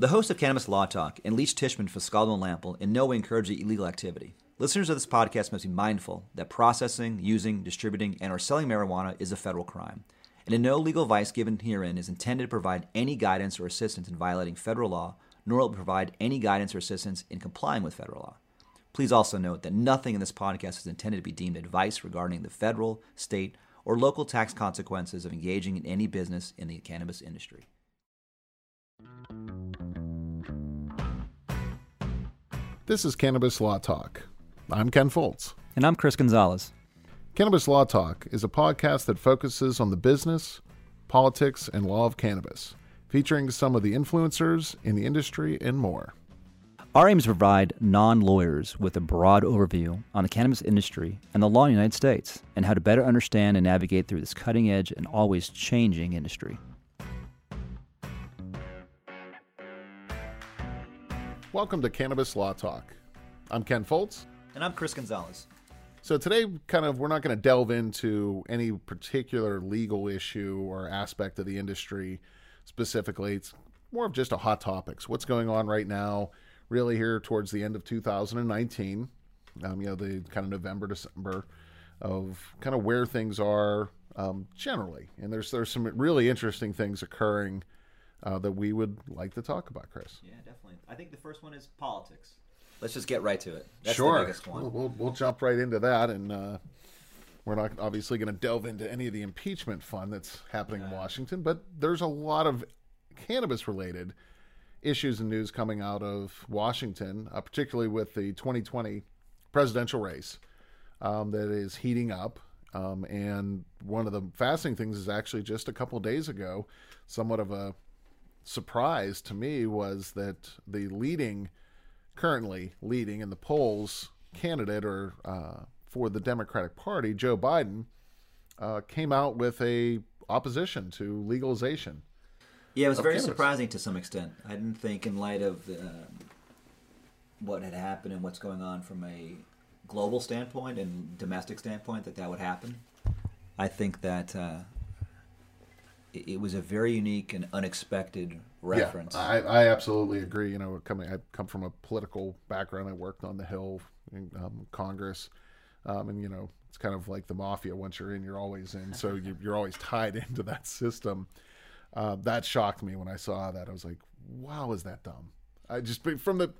The host of Cannabis Law Talk and Leech Tishman Fuscaldo and Lampl in no way encourage illegal activity. Listeners of this podcast must be mindful that processing, using, distributing, and or selling marijuana is a federal crime. And in no legal advice given herein is intended to provide any guidance or assistance in violating federal law, nor will it provide any guidance or assistance in complying with federal law. Please also note that nothing in this podcast is intended to be deemed advice regarding the federal, state, or local tax consequences of engaging in any business in the cannabis industry. This is Cannabis Law Talk. I'm Ken Foltz. And I'm Chris Gonzalez. Cannabis Law Talk is a podcast that focuses on the business, politics, and law of cannabis, featuring some of the influencers in the industry and more. Our aim is to provide non lawyers with a broad overview on the cannabis industry and the law in the United States, and how to better understand and navigate through this cutting edge and always changing industry. Welcome to Cannabis Law Talk. I'm Ken Foltz. And I'm Chris Gonzalez. So today, kind of, we're not going to delve into any particular legal issue or aspect of the industry specifically. It's more of just a hot topics. What's going on right now, really here towards the end of 2019, um, you know, the kind of November, December of kind of where things are um, generally. And there's there's some really interesting things occurring uh, that we would like to talk about, Chris. Yeah, definitely. I think the first one is politics. Let's just get right to it. That's sure. the biggest one. We'll, we'll, we'll jump right into that, and uh, we're not obviously going to delve into any of the impeachment fun that's happening in Washington, but there's a lot of cannabis-related issues and news coming out of Washington, uh, particularly with the 2020 presidential race um, that is heating up. Um, and one of the fascinating things is actually just a couple days ago, somewhat of a surprise to me was that the leading, currently leading in the polls candidate or uh, for the Democratic Party, Joe Biden, uh, came out with a opposition to legalization. Yeah, it was very cannabis. surprising to some extent. I didn't think, in light of uh, what had happened and what's going on from a global standpoint and domestic standpoint, that that would happen. I think that uh, it, was a very unique and unexpected reference. Yeah, I, I absolutely agree. You know, coming I come from a political background. I worked on the Hill in um, Congress, um, and you know, it's kind of like the mafia. Once you're in, you're always in. So you, you're always tied into that system. Uh, that shocked me when I saw that. I was like, "Wow, is that dumb?" I just from the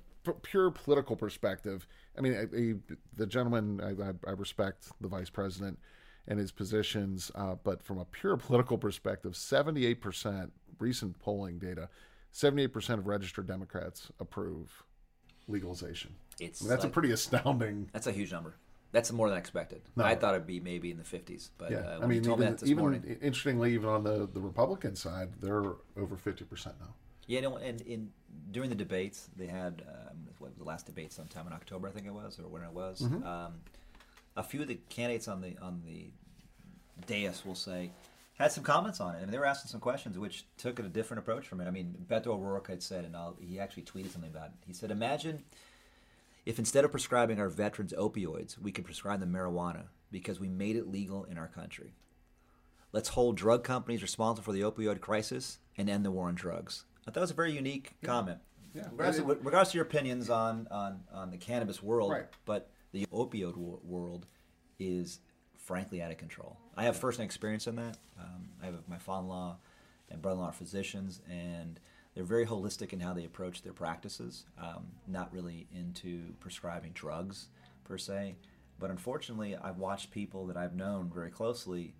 pure political perspective. I mean, I, I, the gentleman, I, I respect the vice president and his positions, uh, but from a pure political perspective, 78% recent polling data, 78% of registered Democrats approve legalization. It's I mean, that's like- a pretty astounding. That's a huge number. That's more than I expected. No. I thought it'd be maybe in the 50s, but Yeah, uh, I mean, told me even, even morning, interestingly, even on the, the Republican side, they're over 50% now. Yeah, no, and in during the debates they had um, what was the last debate sometime in October I think it was or when it was. Mm-hmm. Um, a few of the candidates on the on the dais, we'll say, had some comments on it, I and they were asking some questions, which took a different approach from it. I mean, Beto O'Rourke had said, and I'll, he actually tweeted something about it. He said, "Imagine if instead of prescribing our veterans opioids, we could prescribe them marijuana because we made it legal in our country. Let's hold drug companies responsible for the opioid crisis and end the war on drugs." I thought that was a very unique comment. Yeah. Regardless, of, regardless of your opinions on, on, on the cannabis world, Right. but the opioid wo- world is frankly out of control. I have first experience in that. Um, I have my father-in-law and brother-in-law are physicians, and they're very holistic in how they approach their practices. Um, not really into prescribing drugs per se, but unfortunately, I've watched people that I've known very closely,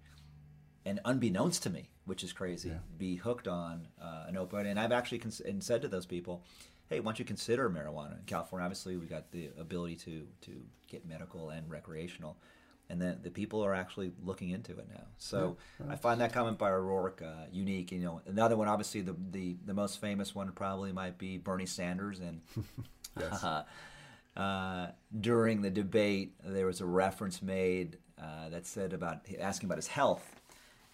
and unbeknownst to me, which is crazy, be hooked on uh, an opioid. And I've actually cons- and said to those people, "Hey, why don't you consider marijuana?" In California, obviously, we got the ability to to get medical and recreational, and the the people are actually looking into it now. So I find that comment by O'Rourke uh, unique. You know, another one, obviously, the, the the most famous one probably might be Bernie Sanders and. uh, during the debate, there was a reference made uh, that said about asking about his health,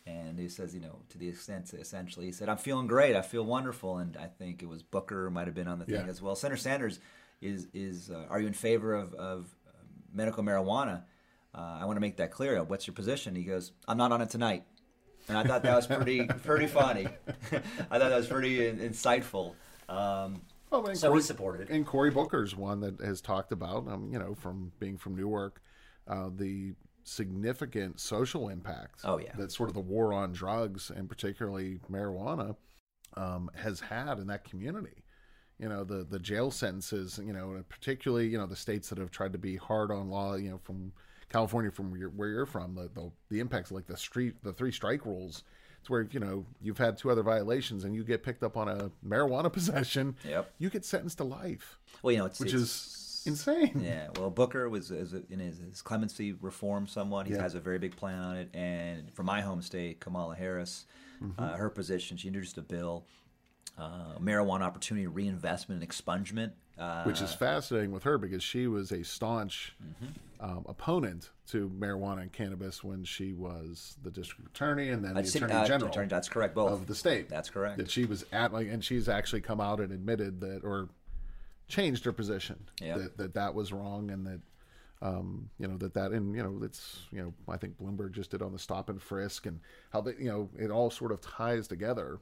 and he says, you know, to the extent essentially, he said, "I'm feeling great. I feel wonderful." And I think it was Booker might have been on the thing Yeah. as well. Senator Sanders is is uh, are you in favor of, of medical marijuana? Uh, I want to make that clear. What's your position? He goes, "I'm not on it tonight." And I thought that was pretty pretty funny. I thought that was pretty in- insightful. Um, Oh, and so Cory- we supported it. And Cory Booker's one that has talked about, um, you know, from being from Newark, uh, the significant social impact. Oh, yeah. that sort of the war on drugs and particularly marijuana um, has had in that community. You know, the the jail sentences. You know, particularly you know the states that have tried to be hard on law. You know, from California, from where you're, where you're from, the, the the impacts like the street, the three strike rules. It's where you know you've had two other violations and you get picked up on a marijuana possession. Yep. You get sentenced to life, Well, you know, it's which it's- is insane. Yeah, well, Booker was is in his, his clemency reform somewhat. He Yeah. has a very big plan on it. And for my home state, Kamala Harris, Mm-hmm. uh, her position, she introduced a bill, uh, marijuana opportunity reinvestment and expungement. Uh, which is fascinating with her because she was a staunch Mm-hmm. um, opponent to marijuana and cannabis when she was the district attorney and then the attorney uh, general attorney- that's correct. Both of the state. That's correct. That she was at like, and she's actually come out and admitted that or changed her position Yeah. that, that that was wrong and that um, you know that that and you know it's you know I think Bloomberg just did on the stop and frisk and how they you know it all sort of ties together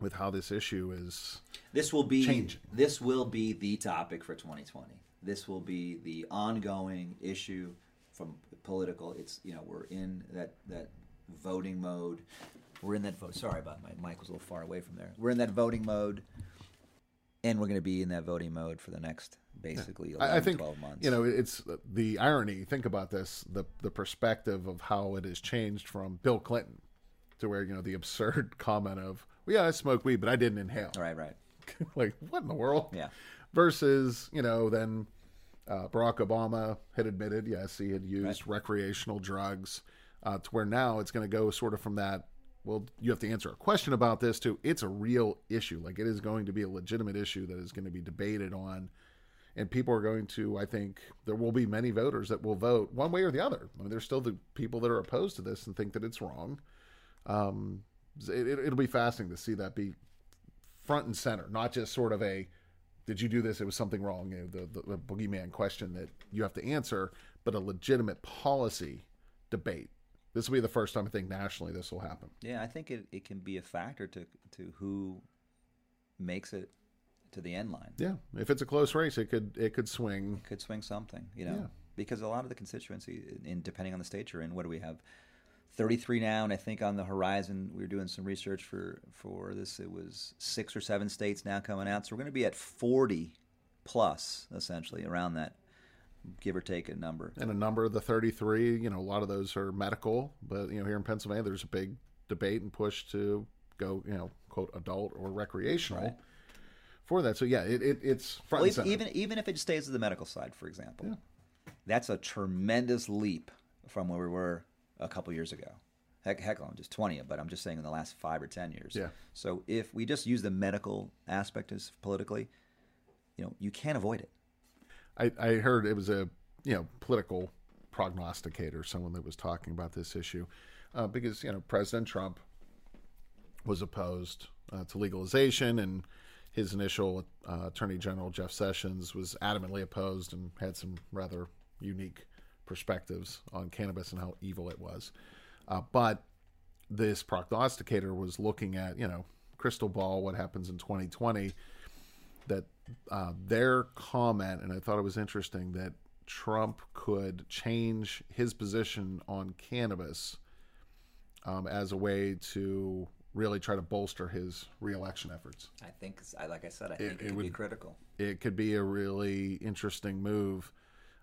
with how this issue is This will be changing. This will be the topic for 2020. This will be the ongoing issue from political. It's you know we're in that that voting mode. We're in that vote. Sorry about my mic was a little far away from there. We're in that voting mode, and we're going to be in that voting mode for the next basically 11, I, think 12 months. you know it's the irony. Think about this: the the perspective of how it has changed from Bill Clinton to where you know the absurd comment of, well, "Yeah, I smoke weed, but I didn't inhale." Right, right. like what in the world? Yeah. Versus you know then uh, Barack Obama had admitted yes he had used recreational drugs uh, to where now it's going to go sort of from that. Well, you have to answer a question about this too. It's a real issue. Like it is going to be a legitimate issue that is going to be debated on. And people are going to i think there will be many voters that will vote one way or the other. I mean there's still the people that are opposed to this and think that it's wrong. Um, it, it'll be fascinating to see that be front and center not just sort of a did you do this? It was something wrong. You know, the, the, the boogeyman question that you have to answer but a legitimate policy debate this will be the first time i think nationally this will happen Yeah, I think it, it can be a factor to to who makes it to the end line. yeah if it's a close race it could it could swing could swing something, you know, Yeah. because a lot of the constituency, in depending on the state you're in, what do we have? 33 now, and I think on the horizon we were doing some research for for this. It was six or seven states now coming out, so we're going to be at 40 plus essentially around that, give or take a number. and a number of the 33 you know a lot of those are medical but you know here in pennsylvania there's a big debate and push to go you know quote adult or recreational Right. for that so yeah it, it it's front Well, and center. even even if it stays to the medical side, for example, that's a tremendous leap from where we were a couple years ago. Heck, heck, I'm just 20, but I'm just saying in the last five or 10 years. Yeah. So if we just use the medical aspect as politically, you know, you can't avoid it. I, I heard it was a you know political prognosticator, someone that was talking about this issue, uh, because you know President Trump was opposed uh, to legalization, and his initial uh, Attorney General Jeff Sessions was adamantly opposed and had some rather unique perspectives on cannabis and how evil it was. Uh, but this prognosticator was looking at you know crystal ball, what happens in 2020 that uh, their comment, and I thought it was interesting that Trump could change his position on cannabis um, as a way to really try to bolster his reelection efforts. I think, like I said, I think it, it could be critical. It could be a really interesting move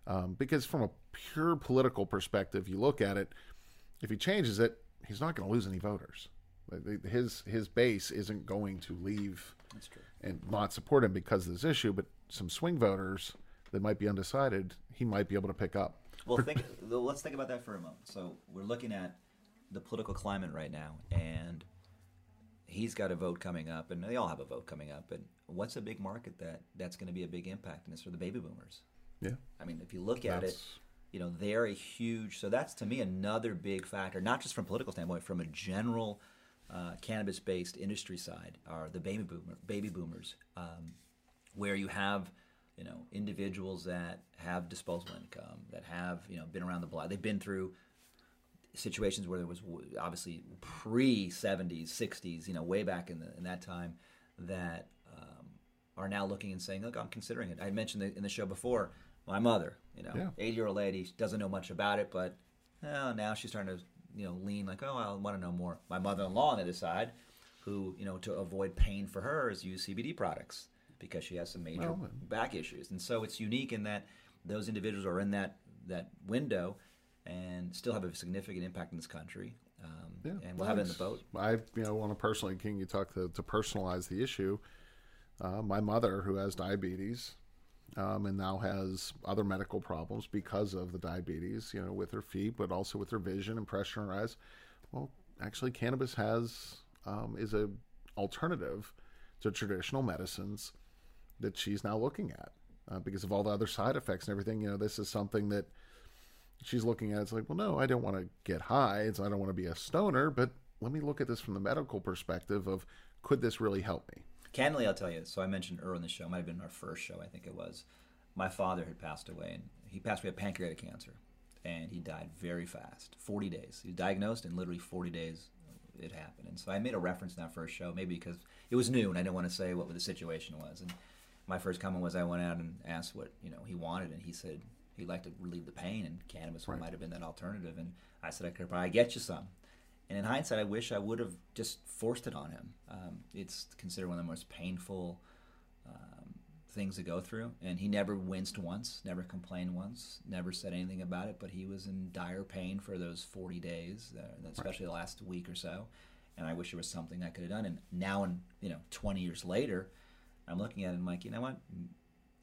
um, because, from a pure political perspective, you look at it. If he changes it, he's not going to lose any voters. His his base isn't going to leave That's true. And not support him because of this issue, but some swing voters that might be undecided, he might be able to pick up. Well, think, let's think about that for a moment. So we're looking at the political climate right now, and he's got a vote coming up, and they all have a vote coming up. And what's a big market that that's going to be a big impact, and it's for the baby boomers. Yeah. I mean, if you look at it, you know, they're a huge. So that's to me another big factor, not just from a political standpoint, from a general uh, cannabis-based industry side, are the baby boomer baby boomers, um, where you have you know individuals that have disposable income, that have you know been around the block, they've been through situations where there was obviously pre 70s 60s you know way back in the in that time that um, are now looking and saying, "Look, I'm considering it." I mentioned in the show before, my mother, you know, Yeah. 80 year old lady, doesn't know much about it, but now she's starting to, you know, lean like, "Oh, I want to know more." My mother-in-law on the other side, who, you know, to avoid pain for her, is use CBD products because she has some major Well, back issues, and so it's unique in that those individuals are in that that window and still have a significant impact in this country. Um, Yeah, and we'll have it in the boat. I, you know, want to personally, King, you talk to, to personalize the issue. Uh, my mother, who has diabetes, um, and now has other medical problems because of the diabetes, you know, with her feet, but also with her vision and pressure in her eyes. Well, actually, cannabis has um, is a alternative to traditional medicines that she's now looking at uh, because of all the other side effects and everything. You know, this is something that she's looking at. It's like, well, no, I don't want to get high. It's I don't want to be a stoner, but let me look at this from the medical perspective of could this really help me? Candidly, I'll tell you. So I mentioned earlier in the show, might have been our first show, I think it was. My father had passed away, and he passed away of pancreatic cancer, and he died very fast. Forty days. He was diagnosed, and literally forty days it happened. And so I made a reference in that first show, maybe because it was new, and I didn't want to say what the situation was. And my first comment was I went out and asked what you know he wanted, and he said he'd like to relieve the pain, and cannabis Right. might have been that alternative. And I said I could probably get you some. And in hindsight, I wish I would have just forced it on him. Um, it's considered one of the most painful um, things to go through. And he never winced once, never complained once, never said anything about it. But he was in dire pain for those 40 days, uh, especially the last week or so. And I wish there was something I could have done. And now, in you know, 20 years later, I'm looking at it and I'm like, you know what?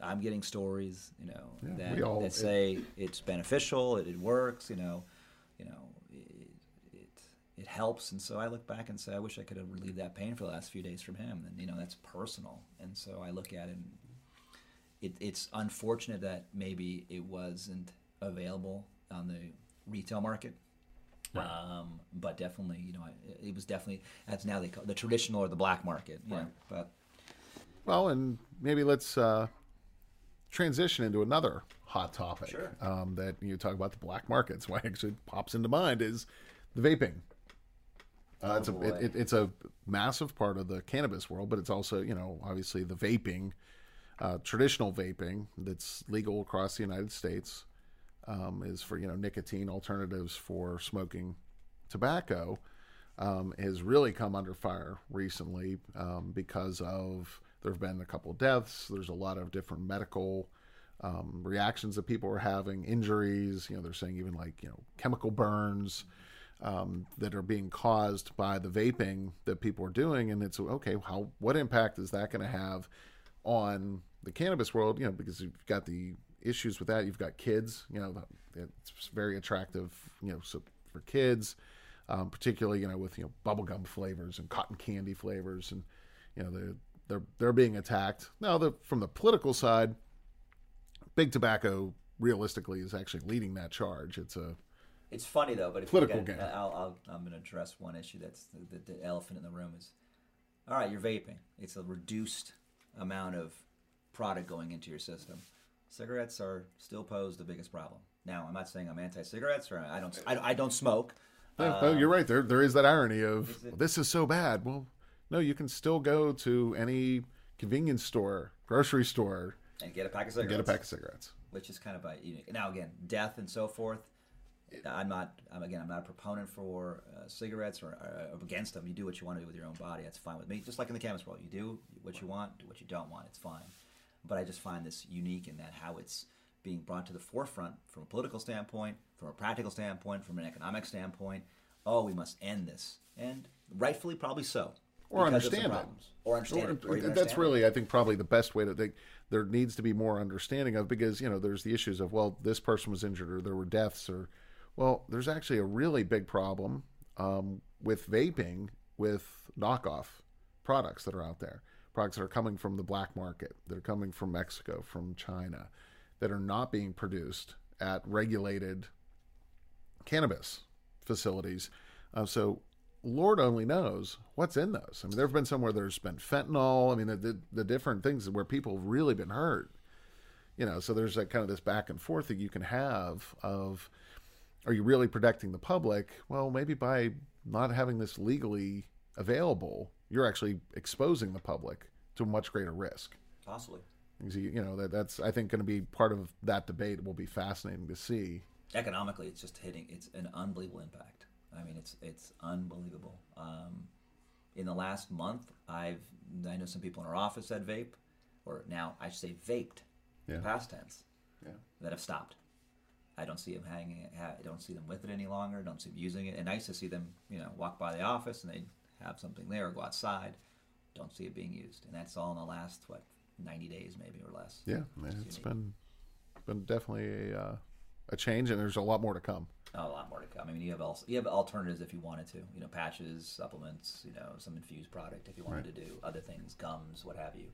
I'm getting stories, you know, Yeah, that, all- that say it's beneficial, it, it works, you know, you know, it, it it helps. And so I look back and say, I wish I could have relieved that pain for the last few days from him. And you know, that's personal. And so I look at it. and it it's unfortunate that maybe it wasn't available on the retail market. Um, but definitely, you know, it, it was definitely that's now they call the traditional or the black market. You know, but Well, and maybe let's uh, transition into another hot topic Sure. um, that you talk about the black markets. What actually pops into mind is the vaping. Uh, it's a Oh, it, it, it's a massive part of the cannabis world, but it's also you know obviously the vaping, uh, traditional vaping that's legal across the United States um, is for you know nicotine alternatives for smoking tobacco um, has really come under fire recently um, because of there have been a couple of deaths. There's a lot of different medical um, reactions that people are having, injuries. You know, they're saying even like you know chemical burns um, that are being caused by the vaping that people are doing, and it's okay. How what impact is that going to have on the cannabis world? You know, because you've got the issues with that. You've got kids. You know, it's very attractive. You know, so for kids, um, particularly you know with you know bubblegum flavors and cotton candy flavors, and you know they're they're they're being attacked now. The from the political side, big tobacco realistically is actually leading that charge. It's a It's funny though, but if Political you look game. I'll, I'll, I'm going to address one issue that's the, the, the elephant in the room is, all right, you're vaping. It's a reduced amount of product going into your system. Cigarettes are still pose the biggest problem. Now, I'm not saying I'm anti-cigarettes or I don't, I, I don't smoke. Yeah, no, you're right. There, there is that irony of Um, Is it- this is so bad. Well, no, you can still go to any convenience store, grocery store, And get a pack of cigarettes. get a pack of cigarettes. which is kind of by unique. Now again, death and so forth. I'm not. I'm again. I'm not a proponent for uh, cigarettes or uh, against them. You do what you want to do with your own body. That's fine with me. Just like in the cannabis world, you do what you want, do what you don't want. It's fine. But I just find this unique in that how it's being brought to the forefront from a political standpoint, from a practical standpoint, from an economic standpoint. Oh, we must end this, and rightfully, probably so. Or because of some understand it. Or understand it. or that's understand it. really, I think, probably the best way to think. There needs to be more understanding of because you know there's the issues of well, this person was injured or there were deaths or well, there's actually a really big problem um, with vaping with knockoff products that are out there, products that are coming from the black market, that are coming from Mexico, from China, that are not being produced at regulated cannabis facilities. Uh, so Lord only knows what's in those. I mean, there have been somewhere there's been fentanyl. I mean, the, the, the different things where people have really been hurt. You know, so there's like kind of this back and forth that you can have of, are you really protecting the public? Well, maybe by not having this legally available, you're actually exposing the public to much greater risk. Possibly. You know that that's I think going to be part of that debate. Will be fascinating to see. Economically, it's just hitting. It's an unbelievable impact. I mean, it's it's unbelievable. Um, in the last month, I've I know some people in our office that vape, or now I should say vaped, Yeah. past tense, Yeah. that have stopped. I don't see them hanging. it- I don't see them with it any longer. I don't see them using it. And used to see them, you know, walk by the office and they have something there or go outside. Don't see it being used, and that's all in the last what ninety days, maybe or less. Yeah, man, it's unique. been been definitely a uh, a change, and there's a lot more to come. Oh, a lot more to come. I mean, you have also, you have alternatives if you wanted to. You know, patches, supplements. You know, some infused product if you wanted to do other things, gums, what have you.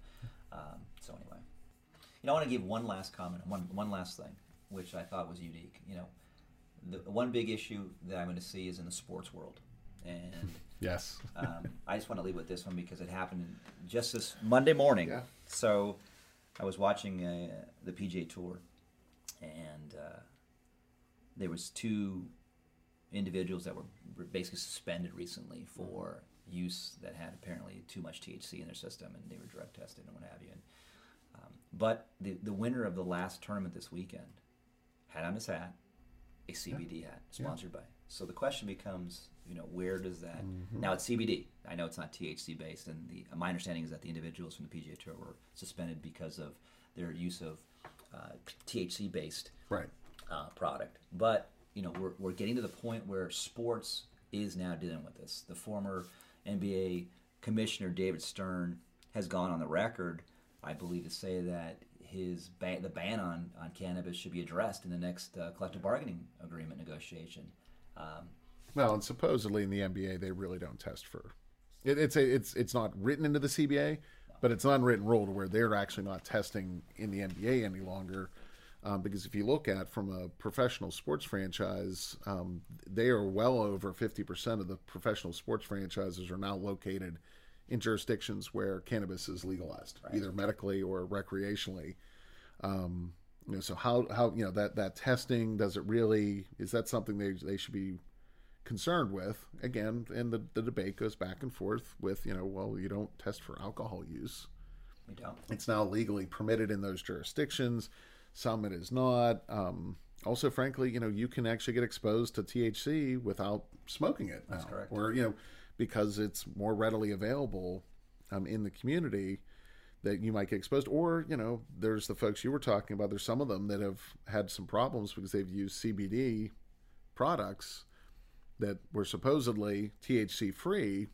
Um, so anyway, you know, I want to give one last comment, one one last thing, which I thought was unique. You know, the one big issue that I'm going to see is in the sports world, and Yes. um, I just want to leave with this one because it happened just this Monday morning. Yeah. So I was watching uh, the PGA Tour, and uh, there was two individuals that were were basically suspended recently for use that had apparently too much THC in their system, and they were drug tested and what have you. And, um, but the the winner of the last tournament this weekend had on his hat a CBD hat sponsored by. So the question becomes, you know, where does that now it's CBD. I know it's not THC based, and the my understanding is that the individuals from the PGA Tour were suspended because of their use of uh, THC based Right. uh, product. But you know, we're we're getting to the point where sports is now dealing with this. The former NBA commissioner David Stern has gone on the record, I believe, to say that his ban, the ban on, on cannabis should be addressed in the next uh, collective bargaining agreement negotiation. Um, Well, and supposedly in the NBA they really don't test for. It, it's a it's it's not written into the CBA, but it's an unwritten rule to where they're actually not testing in the NBA any longer. Um, because if you look at from a professional sports franchise, um, they are well over fifty percent of the professional sports franchises are now located in jurisdictions where cannabis is legalized, either medically or recreationally. Um, you know, so how how you know that that testing does it really is that something they they should be concerned with? Again and the, the debate goes back and forth with you know well you don't test for alcohol use. We don't. it's now legally permitted in those jurisdictions. Some it is not. Um, also frankly you know you can actually get exposed to thc without smoking it That's now. correct. or you know because it's more readily available um, in the community that you might get exposed or you know there's the folks you were talking about there's some of them that have had some problems because they've used cbd products that were supposedly thc free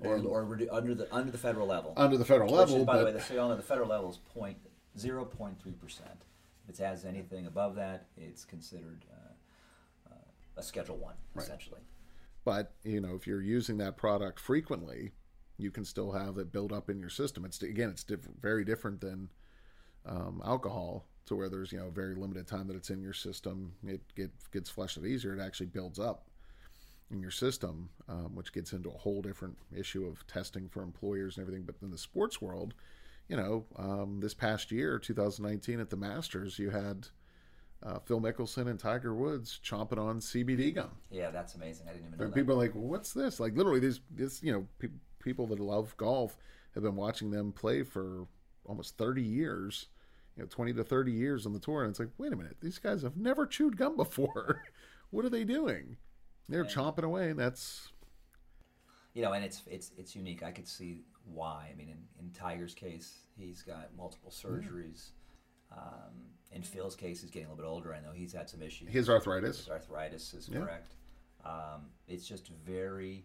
Or, or redu- under the under the federal level. under the federal Which level is, by the way, the, so on the federal level is point zero point three percent. If it has anything above that, it's considered uh, uh, a Schedule One, essentially. But you know, if you're using that product frequently, you can still have it build up in your system. It's again, it's different, very different than um, alcohol, to where there's you know very limited time that it's in your system. It get, gets flushed out easier. It actually builds up in your system, um, which gets into a whole different issue of testing for employers and everything. But in the sports world, you know, um, this past year, 2019, at the Masters, you had uh, Phil Mickelson and Tiger Woods chomping on CBD gum. Yeah, that's amazing. I didn't even know And that. people are like, well, "What's this?" Like literally, these this you know pe- people that love golf have been watching them play for almost thirty years, you know, twenty to thirty years on the tour, and it's like, wait a minute, these guys have never chewed gum before. what are they doing? They're chomping away, and that's you know, and it's it's it's unique. I could see why. I mean, in, in Tiger's case, he's got multiple surgeries. Um, in Phil's case, he's getting a little bit older. I know he's had some issues. his arthritis. His arthritis is Yeah. correct. Um, it's just very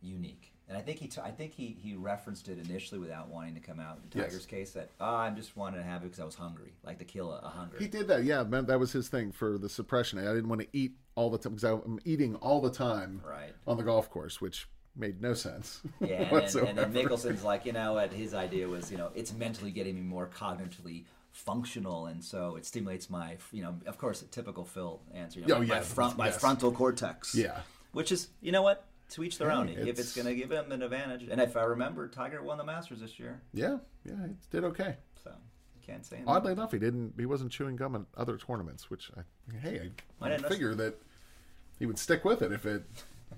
unique, and I think he t- I think he he referenced it initially without wanting to come out. In Yes. Tiger's case, that oh, I just wanted to have it because I was hungry, like to kill a, a hunger. He did that, yeah. Man, that was his thing for the suppression. I didn't want to eat all the time because I'm eating all the time Right. on the golf course, which made no sense Yeah, and, then, and then Mickelson's like, you know what? His idea was, you know, it's mentally getting me more cognitively functional, and so it stimulates my, you know, of course, a typical Phil answer. You know, Oh, my, yeah, front, my yes. frontal cortex. Yeah. which is, you know what? To each their own. If it's- it's going to give him an advantage, and if I remember, Tiger won the Masters this year, yeah, yeah, he did okay. so can't say anything. Oddly enough, he didn't. He wasn't chewing gum at other tournaments, which I hey, I I, know- figure that he would stick with it if it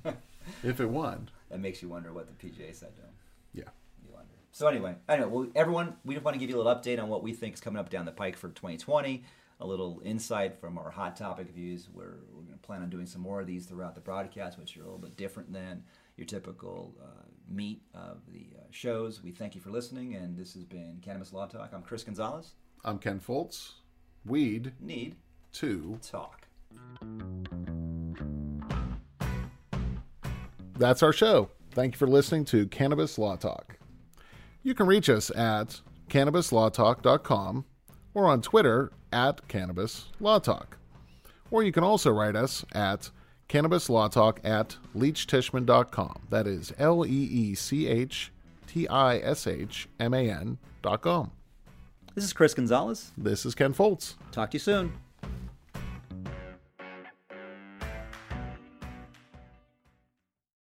if it won. That makes you wonder what the PGA said to him. Yeah, You wonder. So anyway, anyway, well, everyone, we just want to give you a little update on what we think is coming up down the pike for 2020. A little insight from our hot topic views. Where we're going to plan on doing some more of these throughout the broadcast, which are a little bit different than your typical uh, meat of the uh, shows. We thank you for listening, and this has been Cannabis Law Talk. I'm Chris Gonzalez. I'm Ken Foltz. Weed Need to talk. That's our show. Thank you for listening to Cannabis Law Talk. You can reach us at cannabislawtalk.com or on Twitter at Cannabis Law Talk. Or you can also write us at cannabislawtalk at leechtishman.com. That is L E E C H T I S H M A N dot com. This is Chris Gonzalez. This is Ken Foltz. Talk to you soon.